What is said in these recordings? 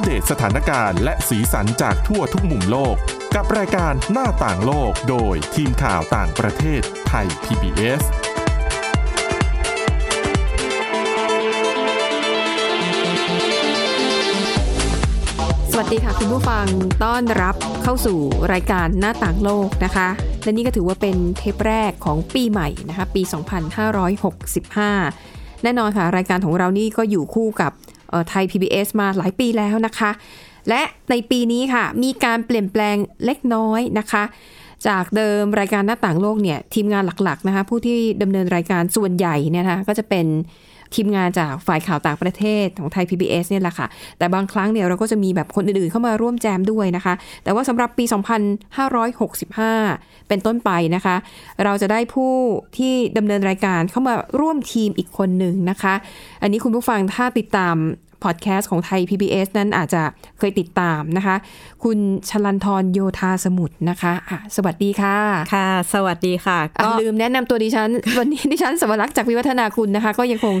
ปเดตสถานการณ์และสีสันจากทั่วทุกมุมโลก กับรายการหน้าต่างโลกโดยทีมข่าวต่างประเทศไทย PBS สวัสดีค่ะคุณผู้ฟังต้อนรับเข้าสู่รายการหน้าต่างโลกนะคะ และนี่ก็ถือว่าเป็นเทปแรกของปีใหม่นะคะ ปี 2565 แน่นอนค่ะ รายการของเรานี่ก็อยู่คู่กับ ไทย PBS มาหลายปีแล้วนะคะ และในปีนี้ค่ะ มีการเปลี่ยนแปลงเล็กน้อยนะคะ จากเดิมรายการหน้าต่างโลกเนี่ยทีมงานหลักๆนะคะผู้ที่ดำเนินรายการส่วนใหญ่เนี่ยนะคะก็จะเป็นทีมงานจากฝ่ายข่าวต่างประเทศของไทย PBS เนี่ยแหละค่ะ แต่บางครั้งเนี่ยเราก็จะมีแบบคนอื่นๆเข้ามาร่วมแจมด้วยนะคะ แต่ว่าสำหรับปี 2565 เป็นต้นไปนะคะ เราจะได้ผู้ที่ดำเนินรายการเข้ามาร่วมทีมอีกคนหนึ่งนะคะ อันนี้คุณผู้ฟังถ้าติดตาม พอดแคสต์ของไทย PBS นั้นอาจจะเคยติดตามนะคะ คุณชลันทรโยธาสมุทรนะคะอะสวัสดีค่ะ ค่ะ สวัสดีค่ะอะ ก็ลืมแนะนำตัวดิฉัน วันนี้ดิฉันสวรักษ์จากวิวัฒนาคุณนะคะ ก็ยังคง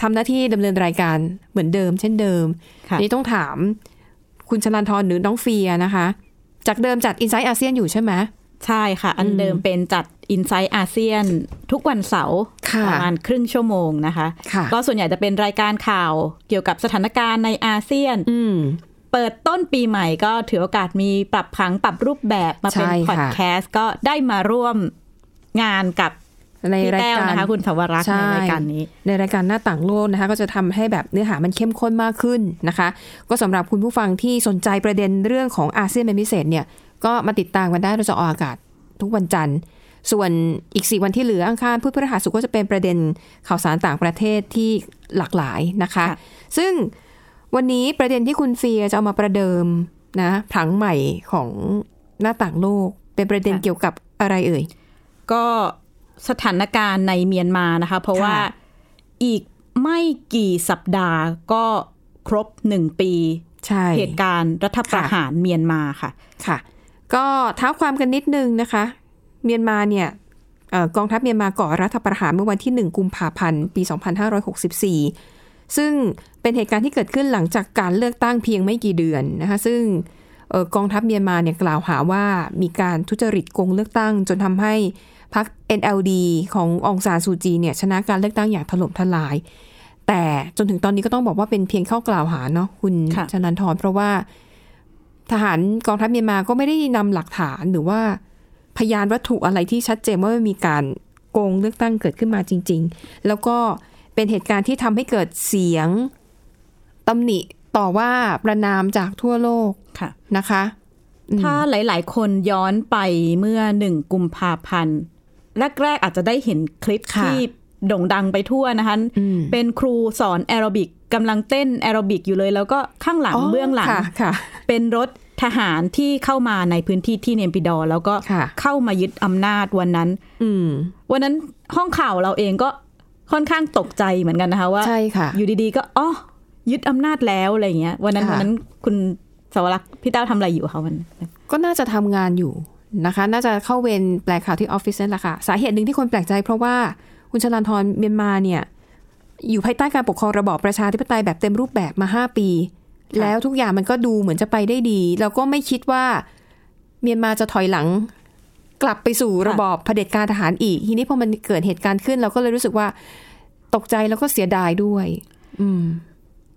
ทำหน้าที่ดำเนินรายการเหมือนเดิม เช่นเดิมค่ะนี่ต้องถามคุณชลันทรหรือน้องเฟียนะคะ จากเดิมจัด i n s i ซ e ์อาเซียนอยู่ใช่ไหมใช่ค่ะ อันเดิมเป็นจัด i n s i ซต์อาเซียนทุกวันเสาร์ค่ะประมาณครึ่งชั่วโมงนะคะค่ะก็ส่วนใหญ่จะเป็นรายการข่าวเกี่ยวกับสถานการณ์ในอาเซียนอืมเปิดต้นปีใหม่ก็ถือโอกาสมีปรับผังปรับรูปแบบมาเป็นใช่ค่ะพอดแคสต์ก็ได้มาร่วมงานกับในพี่รายแต้วการนะคะคุณสวรักษ์ใช่ในรายการนี้ ในรายการหน้าต่างโลกนะคะ ก็จะทำให้แบบเนื้อหามันเข้มข้นมากขึ้นนะคะ ก็สำหรับคุณผู้ฟังที่สนใจประเด็นเรื่องของอาเซียนเป็นพิเศษเนี่ย ก็มาติดตามกันได้เราจะออกอากาศทุกวันจันทร์ ส่วนอีกสี่วันที่เหลืออังคารพุธพฤหัสศุกร์ก็จะเป็นประเด็นข่าวสารต่างประเทศที่หลากหลายนะคะค่ะซึ่งวันนี้ประเด็นที่คุณเฟียจะเอามาประเดิมนะผังใหม่ของหน้าต่างโลก เป็นประเด็นเกี่ยวกับอะไรเอ่ย ก็สถานการณ์ในเมียนมานะคะ เพราะค่ะว่าอีกไม่กี่สัปดาห์ก็ครบหนึ่งปีใช่เหตุการณ์รัฐประหารเมียนมาค่ะ ค่ะ ก็เท้าความกันนิดนึงนะคะ เมียนมาเนี่ยเอ่อกองทัพเมียนมาก่อรัฐประหารเมื่อวันที่ 1 กุมภาพันธ์ ปี 2564 ซึ่งเป็นเหตุการณ์ที่เกิดขึ้นหลังจากการเลือกตั้งเพียงไม่กี่เดือนนะคะ ซึ่งเอ่อกองทัพเมียนมาเนี่ยกล่าวหาว่ามีการทุจริตโกงเลือกตั้ง จนทำให้พรรค NLD ขององซานซูจีเนี่ยชนะการเลือกตั้งอย่างถล่มทลาย แต่จนถึงตอนนี้ก็ต้องบอกว่าเป็นเพียงข้อกล่าวหาเนาะคุณค่ะชนันทรเพราะว่าทหารกองทัพเมียนมาก็ไม่ได้นำหลักฐานหรือว่า พยานวัตถุอะไรที่ชัดเจนว่ามีการโกงเลือกตั้งเกิดขึ้นมาจริง ๆ แล้วก็เป็นเหตุการณ์ที่ทำให้เกิดเสียงตำหนิต่อว่าประนามจากทั่วโลกค่ะนะคะอืมถ้าหลาย ๆ คนย้อนไปเมื่อหนึ่งกุมภาพันธ์แรก ๆ อาจจะได้เห็นคลิปค่ะที่โด่งดังไปทั่วนะคะอืมเป็นครูสอนแอโรบิกกำลังเต้นแอโรบิกอยู่เลย แล้วก็ข้างหลังเบื้องหลังค่ะค่ะเป็นรถ ทหารที่เข้ามาในพื้นที่ที่เนมปิดอร์แล้วก็ค่ะเข้ามายึดอำนาจวันนั้นอืมวันนั้นห้องข่าวเราเองก็ค่อนข้างตกใจเหมือนกันนะคะว่าใช่ค่ะอยู่ดีๆ ก็อ๋อยึดอำนาจแล้วอะไรอย่างเงี้ย วันนั้นค่ะวันนั้นคุณสวรักษ์พี่เต้าทำอะไรอยู่คะวันนั้นก็น่าจะทำงานอยู่นะคะ น่าจะเข้าเวรแปลข่าวที่ออฟฟิศนั่นแหละค่ะ สาเหตุหนึ่งที่คนแปลกใจ เพราะว่าคุณชลันทรเมียนมาเนี่ย อยู่ภายใต้การปกครองระบอบประชาธิปไตยแบบเต็มรูปแบบมาห้าปีค่ะ แล้วทุกอย่างมันก็ดูเหมือนจะไปได้ดีแล้วก็ไม่คิดว่าเมียนมาจะถอยหลัง กลับไปสู่ระบอบเผด็จการทหารอีก ทีนี้พอมันเกิดเหตุการณ์ขึ้น เราก็เลยรู้สึกว่าตกใจแล้วก็เสียดายด้วย อืม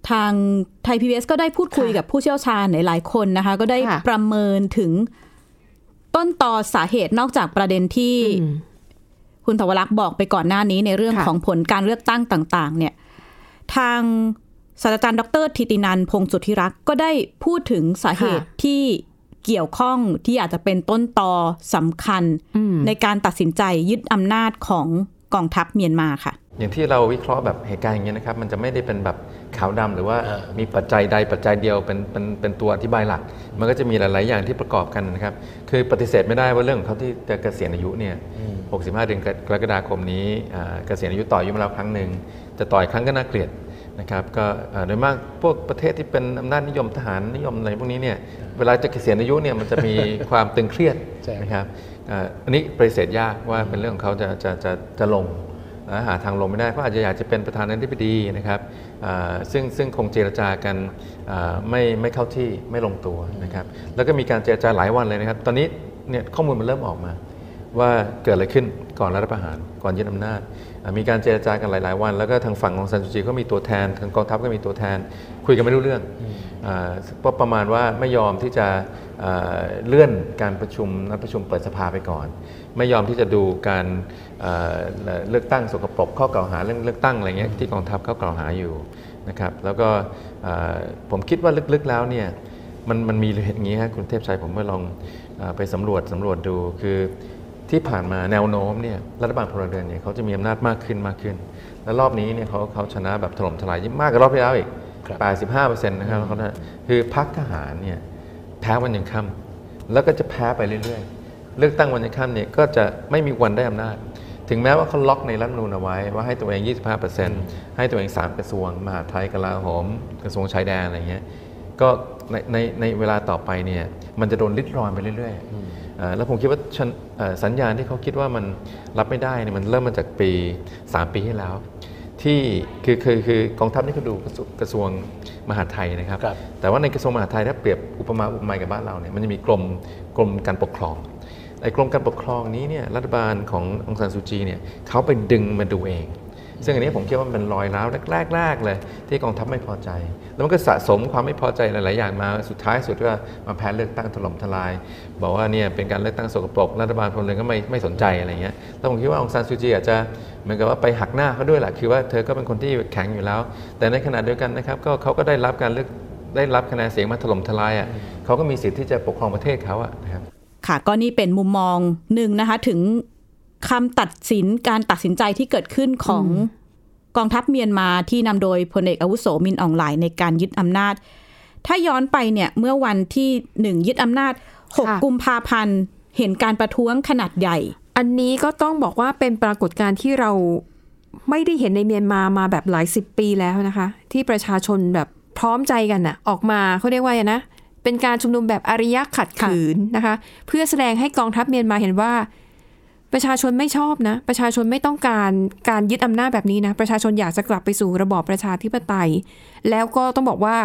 ทางไทยพีบีก็ได้พูดคุยค่ะกับผู้เชี่ยวชาญหลายๆคนนะคะ ก็ได้ค่ะประเมินถึงต้นตอสาเหตุนอกจากประเด็นที่อืมคุณสวรักษ์บอกไปก่อนหน้านี้ในเรื่องค่ะของผลการเลือกตั้งต่าง ๆ เนี่ย ทาง ศาสตราจารย์ดรธิตินันพงศ์สุทธิรักษ์ก็ได้พูดถึงสาเหตุที่เกี่ยวข้องที่อาจจะเป็นต้นตอสำคัญอืมในการตัดสินใจยึดอำนาจของกองทัพเมียนมาค่ะ อย่างที่เราวิเคราะห์แบบเหตุการณ์อย่างนี้ยนะครับ มันจะไม่ได้เป็นแบบขาวดำหรือว่ามีปัจจัยใดปัจจัยเดียวเป็นเป็นเป็นตัวอธิบายหลัก มันก็จะมีหลาย ๆ อย่างที่ประกอบกันนะครับ คือปฏิเสธไม่ได้ว่าเรื่องของเขาที่จะเกษียณอายุเนี่ย 65 เดือนกรกฎาคมนี้อ่าเกษียณอายุต่ออายุมาแล้วครั้งหนึ่งจะต่อยครั้งก็น่าเกลียด นะครับก็อ่าโดยมากพวกประเทศที่เป็นอำนาจนิยมทหารนิยมอะไรพวกนี้เนี่ยเวลาจะเกษียณอายุเนี่ยมันจะมีความตึงเครียดใช่นะครับอ่าอันนี้ปฏิเสธยากว่าเป็นเรื่องของเขาจะจะจะจะจะลงนะหาทางลงไม่ได้เขาอาจจะอยากจะเป็นประธานาธิบดีนะครับอ่าซึ่งซึ่งคงเจรจากันอ่าไม่ไม่เข้าที่ไม่ลงตัวนะครับแล้วก็มีการเจรจาหลายวันเลยนะครับ ตอนนี้เนี่ยข้อมูลมันเริ่มออกมา ว่าเกิดอะไรขึ้นก่อนรัฐประหารก่อนยึดอำนาจอ่า มีการเจรจากันหลาย ๆ วัน แล้วก็ทางฝั่งของซันจูจีก็มีตัวแทน ทางกองทัพก็มีตัวแทน คุยกันไม่รู้เรื่องอ่าก็ประมาณว่าไม่ยอมที่จะเลื่อนการประชุมนัดประชุมเปิดสภาไปก่อน ไม่ยอมที่จะดูการเลือกตั้งสกปรกข้อกล่าวหาเรื่องเลือกตั้งอะไรเงี้ยที่กองทัพเขากล่าวหาอยู่นะครับแล้วก็ผมคิดว่าลึกๆแล้วเนี่ยมันมันมีอย่างนี้ฮะคุณเทพชัยผมก็ลองอไปสำรวจสำรวจดูคือ ที่ผ่านมาแนวโน้มเนี่ยรัฐบาลพลเรือนเนี่ยเขาจะมีอำนาจมากขึ้นมากขึ้น และรอบนี้เนี่ยเขาเขาชนะแบบถล่มทลายยิ่งมากกว่ารอบที่แล้วอีกครับ85%นะครับแล้วเขาได้คือพรรคทหารเนี่ยแพ้วันยังค่ำแล้วก็จะแพ้ไปเรื่อยๆ เลือกตั้งวันยังค่ำเนี่ยก็จะไม่มีวันได้อำนาจ ถึงแม้ว่าเขาล็อกในรัฐธรรมนูญเอาไว้ ว่าให้ตัวเอง 25%ให้ตัวเอง 3 กระทรวงมหาดไทยกลาโหม กระทรวงชายแดนอะไรเงี้ยก็ในในในเวลาต่อไปเนี่ยมันจะโดนลิดรอนไปเรื่อยๆเอ่อ แล้วผมคิดว่าชันเอ่อสัญญาณที่เขาคิดว่ามันรับไม่ได้เนี่ยมันเริ่มมาจากปี 3 ปีที่แล้ว ที่คือคือคือกองทัพนี่เขาดูกระทรวงกระทรวงมหาดไทยนะครับครับแต่ว่าในกระทรวงมหาดไทยถ้าเปรียบอุปมาอุปไมยกับบ้านเราเนี่ยมันจะมีกรมกรมการปกครองไอ้กรมการปกครองนี้เนี่ยรัฐบาลขององซานซูจีเนี่ยเขาไปดึงมาดูเอง ซึ่งอันนี้ผมคิดว่ามันเป็นรอยร้าวแรกๆเลย ที่กองทัพไม่พอใจ แล้วมันก็สะสมความไม่พอใจหลาย ๆ อย่างมาสุดท้ายสุดก็มาแพ้เลือกตั้งถล่มทลาย บอกว่าเนี่ยเป็นการเลือกตั้งสกปรกรัฐบาลพลเรือนก็ไม่ไม่สนใจอะไรเงี้ยแล้วผมคิดว่าองซานซูจีอาจจะเหมือนกับว่าไปหักหน้าเขาด้วยแหละคือว่าเธอก็เป็นคนที่แข็งอยู่แล้ว แต่ในขณะเดียวกันนะครับก็เขาก็ได้รับการเลือกได้รับคะแนนเสียงมาถล่มทลายอะเขาก็มีสิทธิ์ที่จะปกครองประเทศเขาอะนะครับค่ะก็นี่เป็นมุมมองหนึ่งนะคะถึงคำตัดสินการตัดสินใจที่เกิดขึ้นของ กองทัพเมียนมาที่นำโดยพลเอกอาวุโสมินอองหลายในการยึดอำนาจ ถ้าย้อนไปเนี่ยเมื่อวันที่หนึ่งยึดอำนาจค่ะ6กุมภาพันธ์เห็นการประท้วงขนาดใหญ่ อันนี้ก็ต้องบอกว่าเป็นปรากฏการณ์ที่เราไม่ได้เห็นในเมียนมามาแบบหลายสิบปีแล้วนะคะ ที่ประชาชนแบบพร้อมใจกันน่ะออกมาเขาเรียกว่าอย่างนะเป็นการชุมนุมแบบอารยะขัดขืนนะคะ เพื่อแสดงให้กองทัพเมียนมาเห็นว่า ประชาชนไม่ชอบนะ ประชาชนไม่ต้องการการยึดอำนาจแบบนี้นะ ประชาชนอยากจะกลับไปสู่ระบอบประชาธิปไตย แล้วก็ต้องบอกว่า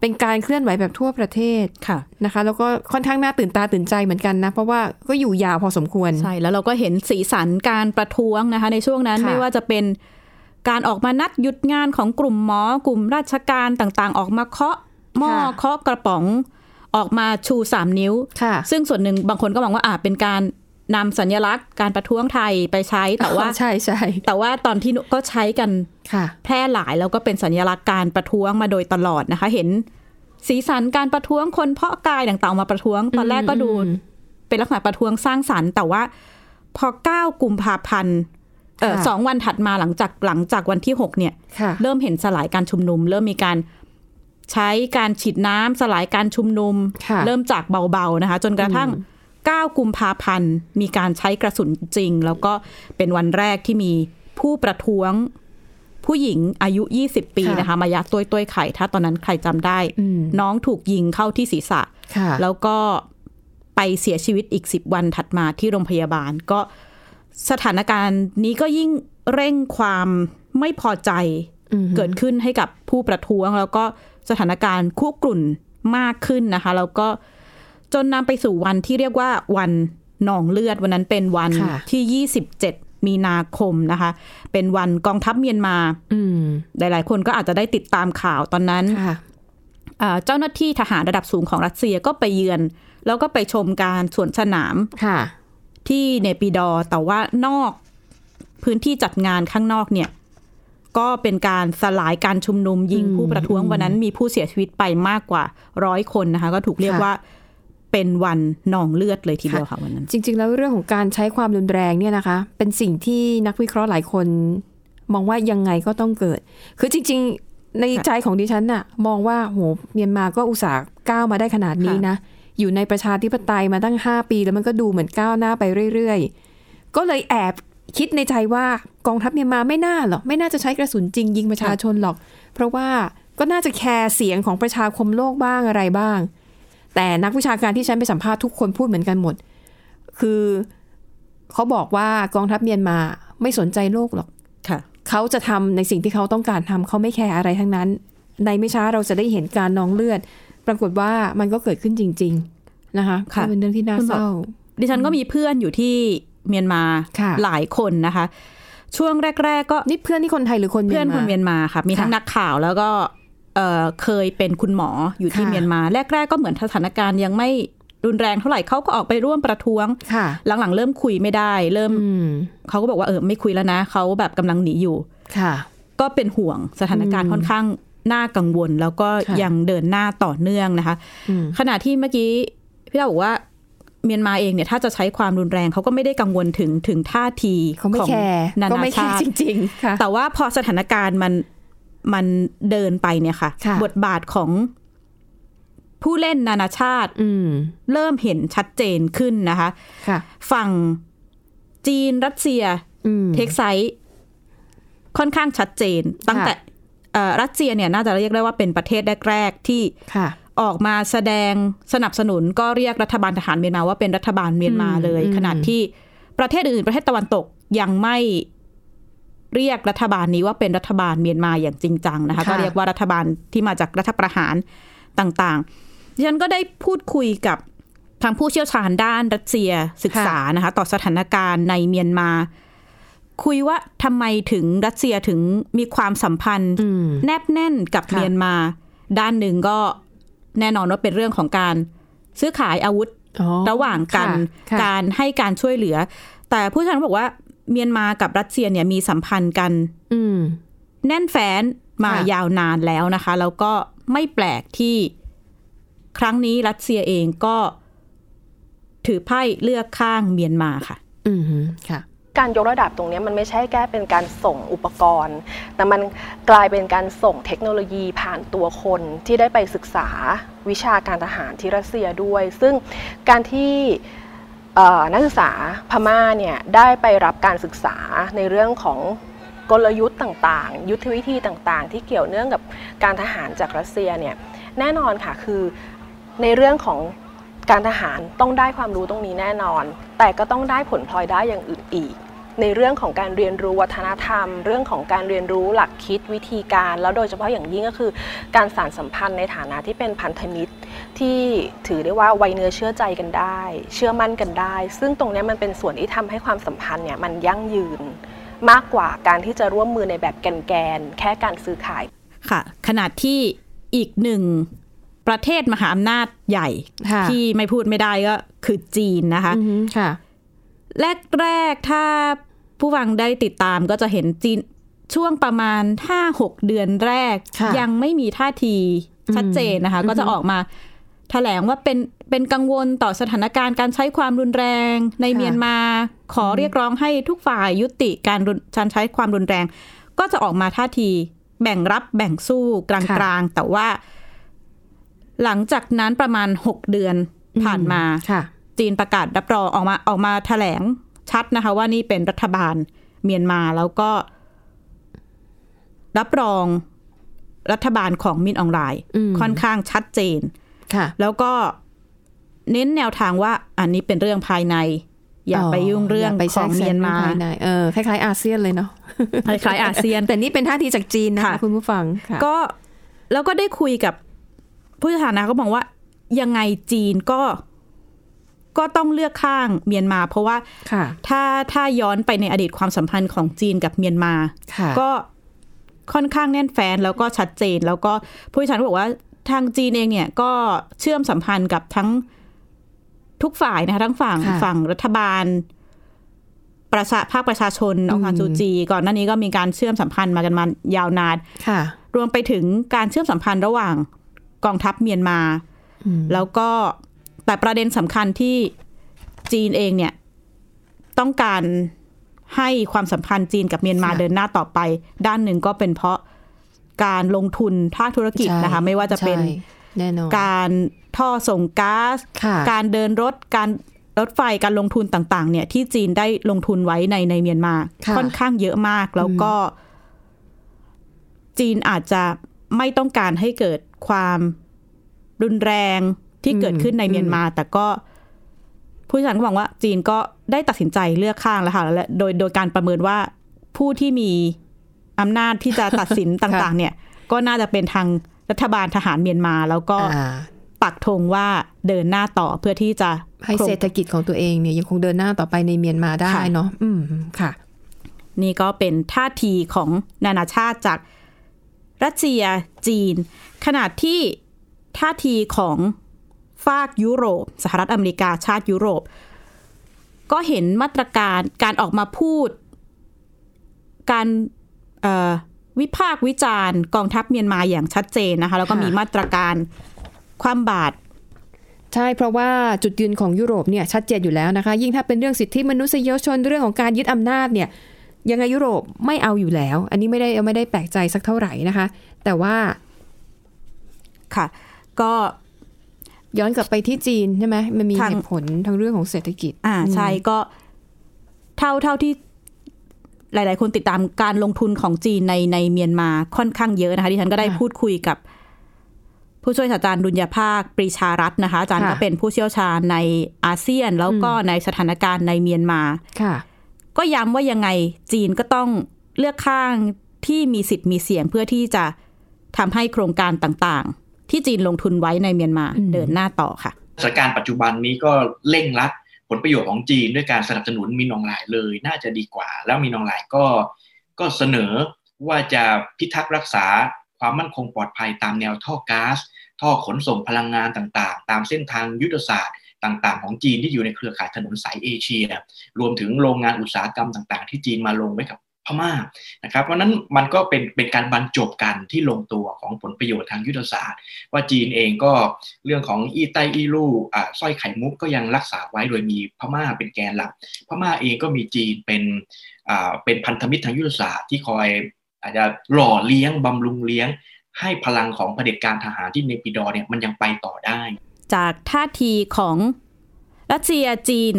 เป็นการเคลื่อนไหวแบบทั่วประเทศค่ะนะคะ แล้วก็ค่อนข้างน่าตื่นตาตื่นใจเหมือนกันนะ เพราะว่าก็อยู่ยาวพอสมควร ใช่ แล้วเราก็เห็นสีสันการประท้วงนะคะ ในช่วงนั้นค่ะไม่ว่าจะเป็นการออกมานัดหยุดงานของกลุ่มหมอกลุ่มราชการต่างๆ ออกมาเคาะหม้อเคาะกระป๋องออกมาชูสามนิ้วค่ะซึ่งส่วนหนึ่งบางคนก็มองว่าอาจเป็นการ นำสัญลักษณ์การประท้วงไทยไปใช้แต่ว่าใช่ใช่แต่ว่าตอนที่ก็ใช้กันค่ะแพร่หลายแล้วก็เป็นสัญลักษณ์การประท้วงมาโดยตลอดนะคะ เห็นสีสันการประท้วงคนเพาะกายต่างๆออกมาประท้วง ตอนแรกก็ดูอืมเป็นลักษณะประท้วงสร้างสรรค์ แต่ว่าพอ9กุมภาพันธ์เออค่ะสองวันถัดมาหลังจากหลังจากวันที่6เนี่ยค่ะเริ่มเห็นสลายการชุมนุม เริ่มมีการใช้การฉีดน้ำสลายการชุมนุมค่ะเริ่มจากเบาๆนะคะ จนกระทั่ง 9 กุมภาพันธ์ มีการใช้กระสุนจริง แล้วก็เป็นวันแรกที่มีผู้ประท้วงผู้หญิงอายุ 20 ปีค่ะนะคะ มายัดตัวต้วยไข่ ถ้าตอนนั้นใครจำได้อืมน้องถูกยิงเข้าที่ศีรษะค่ะแล้วก็ไปเสียชีวิตอีก 10 วันถัดมาที่โรงพยาบาล ก็สถานการณ์นี้ก็ยิ่งเร่งความไม่พอใจอืมเกิดขึ้นให้กับผู้ประท้วง แล้วก็สถานการณ์คุกรุ่นมากขึ้นนะคะ แล้วก็ จนนำไปสู่วันที่เรียกว่าวันหนองเลือดวันนั้นเป็นวันค่ะที่ 27 มีนาคมนะคะ เป็นวันกองทัพเมียนมาอืมหลาย ๆ คนก็อาจจะได้ติดตามข่าวตอนนั้นค่ะอ่าเจ้าหน้าที่ทหารระดับสูงของรัสเซียก็ไปเยือน แล้วก็ไปชมการสวนสนามค่ะที่เนปิดอร์แต่ว่านอกพื้นที่จัดงานข้างนอกเนี่ย ก็เป็นการสลายการชุมนุมยิงอืมผู้ประท้วงวันนั้นมีผู้เสียชีวิตไปมากกว่าร้อยคนนะคะ ก็ถูกเรียกค่ะว่า เป็นวันหนองเลือดเลยทีเดียวค่ะวันนั้น จริง ๆ แล้วเรื่องของการใช้ความรุนแรงเนี่ยนะคะ เป็นสิ่งที่นักวิเคราะห์หลายคน มองว่ายังไงก็ต้องเกิด คือจริง ๆ ในใจของดิฉันน่ะ มองว่าโหเมียนมาก็อุตส่าห์ก้าวมาได้ขนาดนี้นะ อยู่ในประชาธิปไตยมาตั้ง 5 ปี แล้วมันก็ดูเหมือนก้าวหน้าไปเรื่อยๆ ก็เลยแอบคิดในใจว่ากองทัพเมียนมาไม่น่าหรอกไม่น่าจะใช้กระสุนจริงยิงประชาชนหรอก เพราะว่าก็น่าจะแคร์เสียงของประชาคมโลกบ้างอะไรบ้าง แต่นักวิชาการที่ฉันไปสัมภาษณ์ทุกคนพูดเหมือนกันหมด คือเขาบอกว่ากองทัพเมียนมาไม่สนใจโลกหรอกค่ะเขาจะทำในสิ่งที่เขาต้องการทำเขาไม่แคร์อะไรทั้งนั้น ในไม่ช้าเราจะได้เห็นการนองเลือด ปรากฏว่ามันก็เกิดขึ้นจริง ๆ นะคะค่ะก็เป็นเรื่องที่น่าคุณบอกเศร้า ดิฉันก็มีเพื่อนอยู่ที่เมียนมาค่ะหลายคนนะคะ ช่วงแรก ๆ ก็นี่เพื่อนที่คนไทยหรือคนเพื่อนคนเมียนมาค่ะ มีทั้งค่ะนักข่าวแล้วก็ เอ่อเคยเป็นคุณหมออยู่ที่ค่ะเมียนมา แรก ๆ ก็เหมือนสถานการณ์ยังไม่รุนแรงเท่าไหร่เขาก็ออกไปร่วมประท้วงค่ะหลังๆ เริ่มคุยไม่ได้ เริ่มอืมเขาก็บอกว่าเออไม่คุยแล้วนะเขาแบบกำลังหนีอยู่ค่ะ ก็เป็นห่วงสถานการณ์อืมค่อนข้างน่ากังวล แล้วก็ค่ะยังเดินหน้าต่อเนื่องนะคะอืมขณะที่เมื่อกี้พี่ดาวบอกว่าเมียนมาเองเนี่ยถ้าจะใช้ความรุนแรงเขาก็ไม่ได้กังวลถึงถึงท่าทีของนานาชาติเขาก็ไม่แคร์ไม่แคร์จริงๆค่ะแต่ว่าพอสถานการณ์มัน มันเดินไปเนี่ยค่ะค่ะบทบาทของผู้เล่นนานาชาติอืมเริ่มเห็นชัดเจนขึ้นนะคะค่ะฝั่งจีนรัสเซียอืม take sideค่อนข้างชัดเจน ตั้งแต่เอ่อรัสเซียเนี่ยน่าจะเรียกได้ว่าเป็นประเทศแรกๆที่ค่ะออกมาแสดงสนับสนุนก็เรียกรัฐบาลทหารเมียนมาว่าเป็นรัฐบาลเมียนมาอืมเลยอืมขณะที่ประเทศอื่นๆประเทศตะวันตกยังไม่ เรียกรัฐบาลนี้ว่าเป็นรัฐบาลเมียนมาอย่างจริงจังนะคะก็เรียกว่ารัฐบาลที่มาจากรัฐประหารต่างๆดิฉันก็ได้พูดคุยกับทางผู้เชี่ยวชาญด้านรัสเซียศึกษานะคะ ต่อสถานการณ์ในเมียนมา คุยว่าทำไมถึงรัสเซียถึงมีความสัมพันธ์อืมแนบแน่นกับค่ะเมียนมา ด้านหนึ่งก็แน่นอนว่าเป็นเรื่องของการซื้อขายอาวุธอ๋อระหว่างกันค่ะการให้การช่วยเหลือ แต่ผู้เชี่ยวชาญบอกว่า เมียนมากับรัสเซียเนี่ยมีสัมพันธ์กันอืมแน่นแฟ้นมาค่ะยาวนานแล้วนะคะ แล้วก็ไม่แปลกที่ครั้งนี้รัสเซียเองก็ถือไพ่เลือกข้างเมียนมาค่ะ อืมค่ะ การยกระดับตรงเนี้ยมันไม่ใช่แค่เป็นการส่งอุปกรณ์ แต่มันกลายเป็นการส่งเทคโนโลยีผ่านตัวคนที่ได้ไปศึกษาวิชาการทหารที่รัสเซียด้วย ซึ่งการที่เอ่อ นักศึกษาพม่าเนี่ยได้ไปรับการศึกษาในเรื่องของกลยุทธ์ต่างๆ ยุทธวิธีต่างๆ ที่เกี่ยวเนื่องกับการทหารจากรัสเซียเนี่ยแน่นอนค่ะคือในเรื่องของการทหารต้องได้ความรู้ตรงนี้แน่นอน แต่ก็ต้องได้ผลพลอยได้อย่างอื่นอีก ในเรื่องของการเรียนรู้วัฒนธรรม เรื่องของการเรียนรู้หลักคิดวิธีการ แล้วโดยเฉพาะอย่างยิ่งก็คือ การสานสัมพันธ์ในฐานะที่เป็นพันธมิตร ที่ถือได้ว่าไวเนื้อเชื่อใจกันได้ เชื่อมั่นกันได้ ซึ่งตรงเนี้ยมันเป็นส่วนที่ทำให้ความสัมพันธ์เนี่ยมันยั่งยืน มากกว่าการที่จะร่วมมือในแบบแกนๆแค่การซื้อขายค่ะ ขนาดที่อีกหนึ่งประเทศมหาอำนาจใหญ่ค่ะที่ไม่พูดไม่ได้ก็คือจีนนะคะอืมค่ะแรกๆถ้าผู้ฟังได้ติดตามก็จะเห็นจีนช่วงประมาณ 5-6 เดือนแรกค่ะยังไม่มีท่าทีชัดเจนนะคะ ก็จะออกมาแถลงว่าเป็นเป็นกังวลต่อสถานการณ์การใช้ความรุนแรงในค่ะเมียนมาขอเรียกร้องให้ทุกฝ่ายยุติการรุนการใช้ความรุนแรง ก็จะออกมาท่าทีแบ่งรับแบ่งสู้กลางๆ แต่ว่า หลังจากนั้นประมาณ6เดือนผ่านมาค่ะจีนประกาศรับรองออกมาออกมาแถลงชัดนะคะ ว่านี่เป็นรัฐบาลเมียนมาแล้วก็ รับรองรัฐบาลของมินออนไลน์อืมค่อนข้างชัดเจนค่ะ แล้วก็เน้นแนวทางว่าอันนี้เป็นเรื่องภายใน อย่าไปยุ่งเรื่องย่าไปขแทรองกแซเมียนมาภในเออคล้ายๆ อาเซียนเลยเนาะคล้ายๆอาเซียน แต่นี่เป็นท่าทีจากจีนนะคะค่ะคุณผู้ฟังค่ะก็แล้วก็ได้คุยกับผู้สถานะก็บอกว่ายังไงจีนก็ก็ต้องเลือกข้างเมียนมา เพราะว่าค่ะถ้าถ้าย้อนไปในอดีตความสัมพันธ์ของจีนกับเมียนมาค่ะก็ค่อนข้างแน่นแฟ้นแล้วก็ชัดเจน แล้วก็ผู้ชันบอกว่า ทางจีนเองเนี่ยก็เชื่อมสัมพันธ์กับทั้งทุกฝ่ายนะคะทั้งฝั่งค่ะฝั่งรัฐบาล ประชาภาคประชาชนองซานซูจี ก่อนหน้านี้ก็มีการเชื่อมสัมพันธ์มากันมายาวนานค่ะรวมไปถึงการเชื่อมสัมพันธ์ระหว่างกองทัพเมียนมาอืมแล้วก็แต่ประเด็นสำคัญที่จีนเองเนี่ยต้องการให้ความสัมพันธ์จีนกับเมียนมาค่ะเดินหน้าต่อไป ด้านหนึ่งก็เป็นเพราะ การลงทุนภาคธุรกิจใช่นะคะ ไม่ว่าจะเป็นใช่แน่นอนการท่อส่งก๊าซค่ะการเดินรถการรถไฟการลงทุนต่างๆ เนี่ยที่จีนได้ลงทุนไว้ในในเมียนมาค่ะค่อนข้างเยอะมากแล้วก็ จีนอาจจะไม่ต้องการให้เกิดความรุนแรงที่เกิดขึ้นในเมียนมา แต่ก็ผู้ชันก็มองว่าจีนก็ได้ตัดสินใจเลือกข้างแล้วค่ะและโดยโดยการประเมินว่าผู้ที่มี อำนาจที่จะตัดสินต่างๆ เนี่ย ก็น่าจะเป็นทางรัฐบาลทหารเมียนมา แล้วก็อ่าปักธงว่าเดินหน้าต่อเพื่อที่จะให้เศรษฐกิจของตัวเองเนี่ยยังคงเดินหน้าต่อไปในเมียนมาได้ค่ะเนาะอืมค่ะ นี่ก็เป็นท่าทีของนานาชาติจากรัสเซียจีน ขนาดที่ท่าทีของฝากยุโรป สหรัฐอเมริกาชาติยุโรป ก็เห็นมาตรการการออกมาพูด การเอ่อ วิพากษ์วิจารณ์กองทัพเมียนมาอย่างชัดเจนนะคะแล้วก็ค่ะมีมาตรการความบาดใช่เพราะว่าจุดยืนของยุโรปเนี่ยชัดเจนอยู่แล้วนะคะ ยิ่งถ้าเป็นเรื่องสิทธิมนุษยชนเรื่องของการยึดอำนาจเนี่ยยังไงยุโรปไม่เอาอยู่แล้ว อันนี้ไม่ได้ไม่ได้แปลกใจสักเท่าไหร่นะคะ แต่ว่าค่ะ ก็ย้อนกลับไปที่จีนใช่ไหมมันมีทางเหตุผลทางเรื่องของเศรษฐกิจ อ่าใช่ก็เท่าเท่าที่ หลาย ๆ คนติดตามการลงทุนของจีนในในเมียนมาค่อนข้างเยอะนะคะที่ฉันก็ได้ค่ะพูดคุยกับ ผู้ช่วยศาสตราจารย์ดุลยภาคปรีชารัตน์นะคะอาจารย์ค่ะก็เป็นผู้เชี่ยวชาญในอาเซียน แล้วก็ในสถานการณ์ในเมียนมาค่ะ ก็ย้ำว่ายังไงจีนก็ต้องเลือกข้างที่มีสิทธิ์มีเสียงเพื่อที่จะทำให้โครงการต่างๆ ที่จีนลงทุนไว้ในเมียนมาอืมเดินหน้าต่อค่ะสถานการณ์ปัจจุบันนี้ก็เร่งรัด ผลประโยชน์ของจีนด้วยการสนับสนุนมินออนไลน์เลย น่าจะดีกว่า แล้วมินออนไลน์ก็ก็เสนอว่าจะพิทักษ์รักษาความมั่นคงปลอดภัยตามแนวท่อก๊าซท่อขนส่งพลังงานต่างๆ ตามเส้นทางยุทธศาสตร์ต่างๆ ของจีนที่อยู่ในเครือข่ายถนนสายเอเชีย รวมถึงโรงงานอุตสาหกรรมต่างๆ ที่จีนมาลงไว้กับ พม่านะครับเพราะนั้นมันก็เป็นเป็นการบรรจบกันที่ลงตัวของผลประโยชน์ทางยุทธศาสตร์ ว่าจีนเองก็เรื่องของอีไตอีลู่อ่าสร้อยไข่มุกก็ยังรักษาไว้โดยมีพม่าเป็นแกนหลัก พม่าเองก็มีจีนเป็นอ่าเป็นพันธมิตรทางยุทธศาสตร์ที่คอยอาจจะหล่อเลี้ยงบำรุงเลี้ยง ให้พลังของเผด็จการทหารที่เนปิดอเนี่ยมันยังไปต่อได้ จากท่าทีของรัสเซียจีน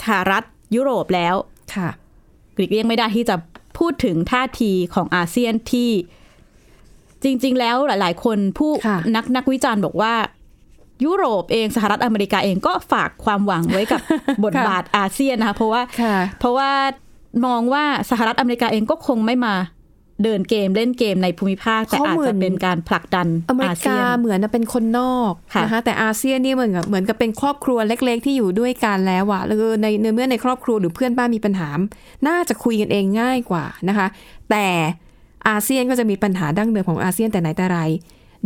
สหรัฐยุโรปแล้วค่ะกรีกเลี่ยงไม่ได้ที่จะ พูดถึงท่าทีของอาเซียนที่จริง ๆ แล้วหลาย ๆ คนผู้ค่ะนักนักวิจารณ์บอกว่า ยุโรปเองสหรัฐอเมริกาเองก็ฝากความหวังไว้กับบทบาทอาเซียนนะคะเพราะว่าค่ะเพราะว่ามองว่าสหรัฐอเมริกาเองก็คงไม่มา เดินเกมเล่นเกมในภูมิภาค แต่เขาอาจเหมือจะนเป็นการผลักดันอเมริอาเซีกายนเหมือนจะเป็นคนนอกค่ะนะคะแต่อาเซียนนี่เหมือนกับเหมือนกับเป็นครอบครัวเล็ก ๆ ที่อยู่ด้วยกันแล้วอะแล้วก็ในในเมื่อในครอบครัวหรือเพื่อนบ้านมีปัญหา น่าจะคุยกันเองง่ายกว่านะคะ แต่อาเซียนก็จะมีปัญหาดั้งเดิมของอาเซียนแต่ไหนแต่ไร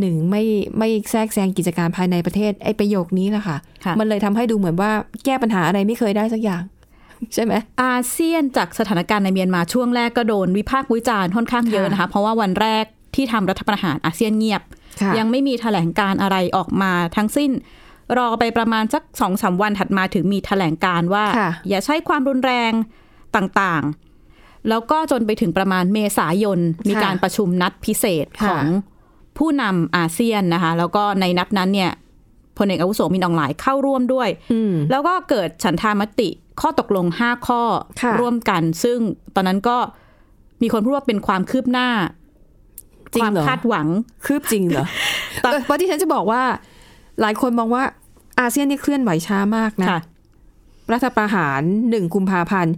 หนึ่งไม่ไม่แทรกแซงกิจการภายในประเทศไอ้ประโยคนี้แหละค่ะค่ะมันเลยทำให้ดูเหมือนว่าแก้ปัญหาอะไรไม่เคยได้สักอย่าง ใช่ไหมอาเซียนจากสถานการณ์ในเมียนมาช่วงแรกก็โดนวิพากษ์วิจารณ์ค่อนข้างเยอะนะคะ เพราะว่าวันแรกที่ทำรัฐประหารอาเซียนเงียบค่ะยังไม่มีแถลงการอะไรออกมาทั้งสิ้น รอไปประมาณสักสองสาวันถัดมาถึงมีแถลงการว่าค่ะอย่าใช้ความรุนแรงต่างๆ แล้วก็จนไปถึงประมาณเมษายนมีการประชุมนัดพิเศษของผู้นำอาเซียนนะคะ แล้วก็ในนัดนั้นเนี่ยพลเอกอาวุโสมินอองหลายเข้าร่วมด้วยอืมแล้วก็เกิดฉันทามติ ข้อตกลง 5 ข้อค่ะร่วมกัน ซึ่งตอนนั้นก็มีคนพูดว่าเป็นความคืบหน้าจริคงวามเหรอคาดหวังคืบจริงเหรอเออเพราะที่ฉันจะบอกว่า หลายคนมองว่าอาเซียนนี่เคลื่อนไหวช้ามากนะค่ะรัฐประหารหนึ่งกุมภาพันธ์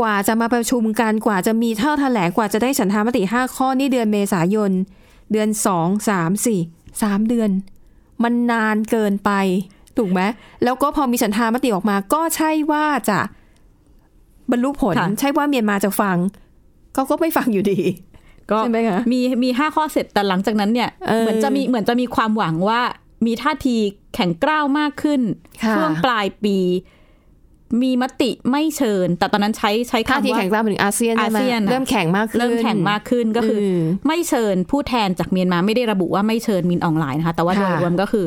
กว่าจะมาประชุมกัน กว่าจะมีเท่าแถลง กว่าจะได้ฉันทามติห้าข้อนี่เดือนเมษายน เดือนสองสามสี่สามเดือน มันนานเกินไป ถูกไหมแล้วก็พอมีฉันทามติออกมา ก็ใช่ว่าจะบรรลุผลค่ะใช่ว่าเมียนมาจะฟังเขาก็ไม่ฟังอยู่ดีก็ใช่ไหมคะมีมีห้าข้อเสร็จแต่หลังจากนั้นเนี่ยเออเหมือนจะมีเหมือนจะมีความหวังว่า มีท่าทีแข็งกร้าวมากขึ้นค่ะช่วงปลายปี มีมติไม่เชิญ แต่ตอนนั้นใช้ใช้ท่าคำทีว่าแข่งกล้ามาถึงอาเซียนใช่ไหมอาเซียนอะเริ่มแข่งมากขึ้นเริ่มแข็งมากขึ้นก็คืออมไม่เชิญผู้แทนจากเมียนมาไม่ได้ระบุว่าไม่เชิญมินอองหลายนะคะแต่ว่าโดยค่ะรวมก็คือ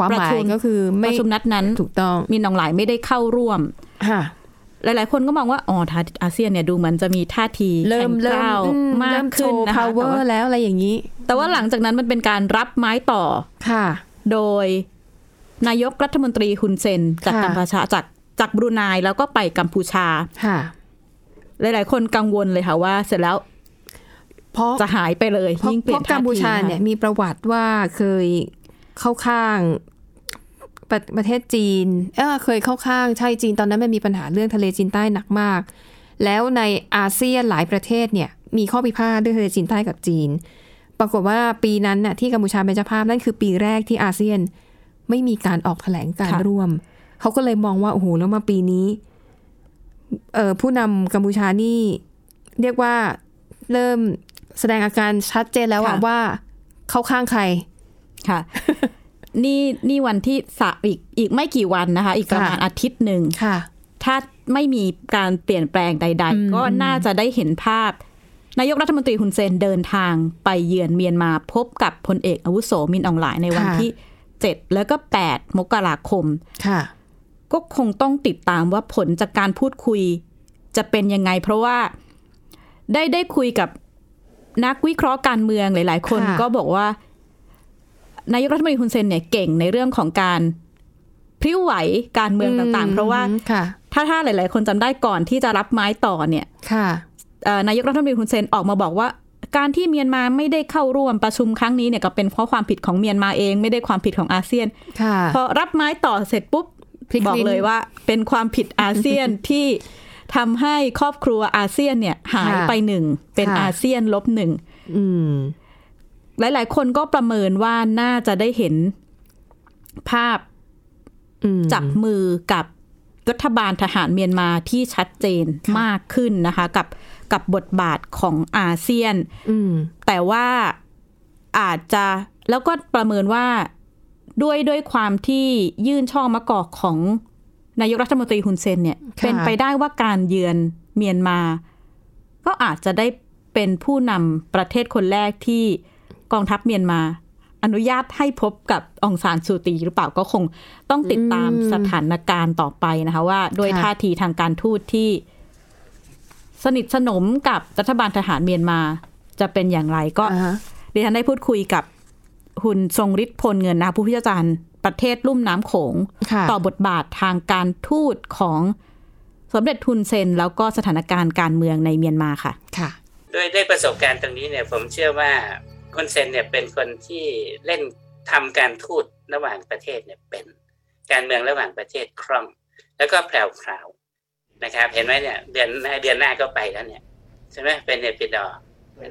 ความหมาประชุยมก็คือปไม่ระชุมนัดนั้นถูกต้องมินอองหลายไม่ได้เข้าร่วมค่ะหลาย ๆ คนก็มองว่า อ๋อท่าอาเซียนเนี่ยดูเหมือนจะมีท่าทีเริ่มแข็งกเริ่มร้าวอืมมาเริ่กมโชขึ้นว์นะคะแต่ power ว่าแล้วอะไรอย่างนี้ แต่ว่าหลังจากนั้นมันเป็นการรับไม้ต่อค่ะ โดยนายกรัฐมนตรีฮุนเซนจากค่ะกัมพูชาจากจากบรูไนแล้วก็ไปกัมพูชาค่ะ หลาย ๆ คนกังวลเลยค่ะว่า เสร็จแล้วเพราะจะหายไปเลยเพราะยิ่งเปเพลี่ยนราะกัมพูชาท่ทีะคะเนี่ยมีประวัติว่าเคยเข้าข้าง ประประเทศจีนเออเคยเข้าข้างใช่จีนตอนนั้นมันมีปัญหาเรื่องทะเลจีนใต้หนักมาก แล้วในอาเซียนหลายประเทศเนี่ยมีข้อพิพาทด้วยทะเลจีนใต้กับจีน ปรากฏว่าปีนั้นน่ะที่กัมพูชาเป็นเจ้าภาพนั่นคือปีแรกที่อาเซียนไม่มีการออกแถลงการค่ะร่วม เขาก็เลยมองว่าโอ้โหแล้วมาปีนี้เอ่อผู้นำกัมพูชานี่ เรียกว่าเริ่มแสดงอาการชัดเจนแล้วอะว่า เข้าข้างใครค่ะ นี่นี่วันที่สะอีกอีกไม่กี่วันนะคะ อีกประมาณค่ะอาทิตย์หนึ่งค่ะถ้าไม่มีการเปลี่ยนแปลงใด ๆ ก็น่าจะได้เห็นภาพ นายกรัฐมนตรีฮุนเซนเดินทางไปเยือนเมียนมาพบกับพลเอกอาวุโสมินอองหลายในวันค่ะที่7แล้วก็8มกราคมค่ะก็คงต้องติดตามว่าผลจากการพูดคุยจะเป็นยังไง เพราะว่าได้ได้คุยกับนักวิเคราะห์การเมืองหลาย ๆ คนค่ะก็บอกว่า นายกรัฐมนตรีฮุนเซนเนี่ยเก่งในเรื่องของการพริ้วไหวการเมืองต่างๆ เพราะว่าค่ะถ้าถ้าหลาย ๆ คนจำได้ก่อนที่จะรับไม้ต่อเนี่ยค่ะเอ่อนายกรัฐมนตรีฮุนเซนออกมาบอกว่า การที่เมียนมาไม่ได้เข้าร่วมประชุมครั้งนี้เนี่ยก็เป็นเพราะความผิดของเมียนมาเองไม่ได้ความผิดของอาเซียนค่ะพอรับไม้ต่อเสร็จปุ๊บพลิกบอกลิ้นเลยว่า เป็นความผิดอาเซียนที่ทำให้ครอบครัวอาเซียนเนี่ย หายค่ะไปหนึ่งเป็นค่ะอาเซียนลบหนึ่งอืม หลาย ๆ คนก็ประเมินว่าน่าจะได้เห็นภาพอืมจับมือกับรัฐบาลทหารเมียนมาที่ชัดเจนมากขึ้นนะคะ กับกับบทบาทของอาเซียนอืมแต่ว่าอาจจะแล้วก็ประเมินว่าด้วยด้วยความที่ยื่นช่อมะกอกของนายกรัฐมนตรีฮุนเซนเนี่ยค่ะเป็นไปได้ว่าการเยือนเมียนมา ก็อาจจะได้เป็นผู้นำประเทศคนแรกที่ กองทัพเมียนมา อนุญาตให้พบกับองซานซูตีหรือเปล่าก็คงต้องติดตามสถานการณ์ต่อไปนะคะ ว่าด้วยท่าทีทางการทูตที่ สนิทสนมกับรัฐบาลทหารเมียนมาจะเป็นอย่างไรก็อ่าฮะดิฉันได้พูดคุยกับคุณทรงฤทธิ์พลเงินนะคะผู้พิจารณ์ประเทศลุ่มน้ำโขงค่ะต่อบทบาททางการทูตของสมเด็จทุนเซน แล้วก็สถานการณ์การเมืองในเมียนมาค่ะ ค่ะ ด้วยด้วยประสบการณ์ตรงนี้เนี่ย ผมเชื่อว่า คนเซนเนี่ยเป็นคนที่เล่นทำการทูตระหว่างประเทศเนี่ยเป็นการเมืองระหว่างประเทศคล่อง แล้วก็แพรวๆนะครับ เห็นไหมเนี่ยเดือนเดือนหน้าก็ไปแล้วเนี่ยใช่ไหมเป็นเนปิดอ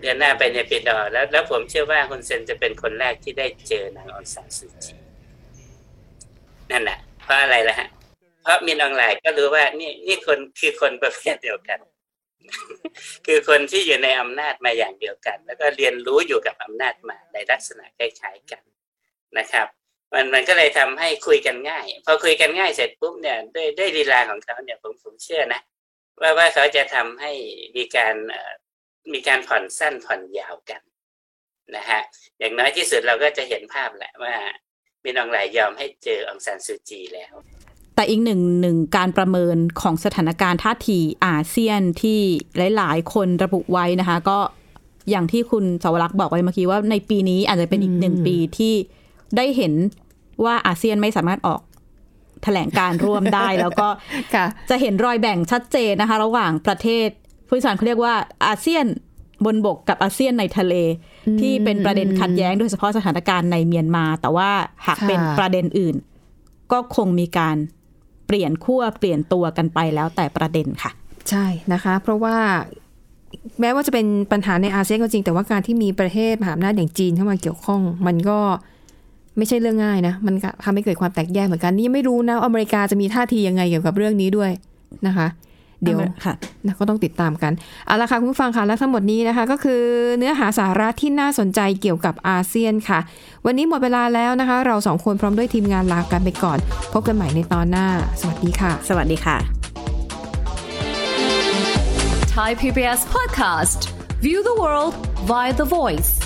เดือนหน้าไปเนปิดอแล้วแล้วผมเชื่อว่าคุณเซนจะเป็นคนแรกที่ได้เจอนางอองซานซูจีนั่นแหละเพราะอะไรล่ะฮะเพราะมินออนไลน์ก็รู้ว่านี่นี่คนคือคนประเภทเดียวกัน คือคนที่อยู่ในอำนาจมาอย่างเดียวกัน แล้วก็เรียนรู้อยู่กับอำนาจมาในลักษณะคล้ายๆกันนะครับ มันมันก็เลยทำให้คุยกันง่าย พอคุยกันง่ายเสร็จปุ๊บเนี่ยด้วยด้วยลีลาของเขาเนี่ยผมผมเชื่อนะว่าว่าเขาจะทำให้มีการมีการผ่อนสั้นผ่อนยาวกันนะฮะอย่างน้อยที่สุดเราก็จะเห็นภาพแหละว่ามินอองไลน์ยอมให้เจอองซานซูจีแล้ว แต่อีกหนึ่งหนึ่งการประเมินของสถานการณ์ท่าทีอาเซียนที่หลาย ๆ คนระบุไว้นะคะ ก็อย่างที่คุณสาวรักษ์บอกไว้เมื่อกี้ว่าในปีนี้อาจจะเป็นอีกหนึ่งปีที่ได้เห็นว่าอาเซียนไม่สามารถออกแถลงการร่วมได้แล้วก็ค่ะจะเห็นรอยแบ่งชัดเจนนะคะ ระหว่างประเทศผู้สารเขาเรียกว่าอาเซียนบนบกกับอาเซียนในทะเล ที่เป็นประเด็นขัดแย้งโดยเฉพาะสถานการณ์ในเมียนมา แต่ว่าหากค่ะเป็นประเด็นอื่น ก็คงมีการ เปลี่ยนขั้วเปลี่ยนตัวกันไปแล้วแต่ประเด็นค่ะ ใช่นะคะ เพราะว่าแม้ว่าจะเป็นปัญหาในอาเซียนก็จริง แต่ว่าการที่มีประเทศมหาอำนาจอย่างจีนเข้ามาเกี่ยวข้อง มันก็ไม่ใช่เรื่องง่ายนะ มันทำให้เกิดความแตกแยกเหมือนกัน นี่ยังไม่รู้นะอเมริกาจะมีท่าทียังไงเกี่ยวกับเรื่องนี้ด้วยนะคะ เดี๋ยวค่ะนะก็ต้องติดตามกันเอาละค่ะคุณผู้ฟังค่ะและทั้งหมดนี้นะคะ ก็คือเนื้อหาสาระที่น่าสนใจเกี่ยวกับอาเซียนค่ะ วันนี้หมดเวลาแล้วนะคะ เราสองคนพร้อมด้วยทีมงานลากันไปก่อน พบกันใหม่ในตอนหน้า สวัสดีค่ะ สวัสดีค่ะ Thai PBS podcast. View the world via the voice.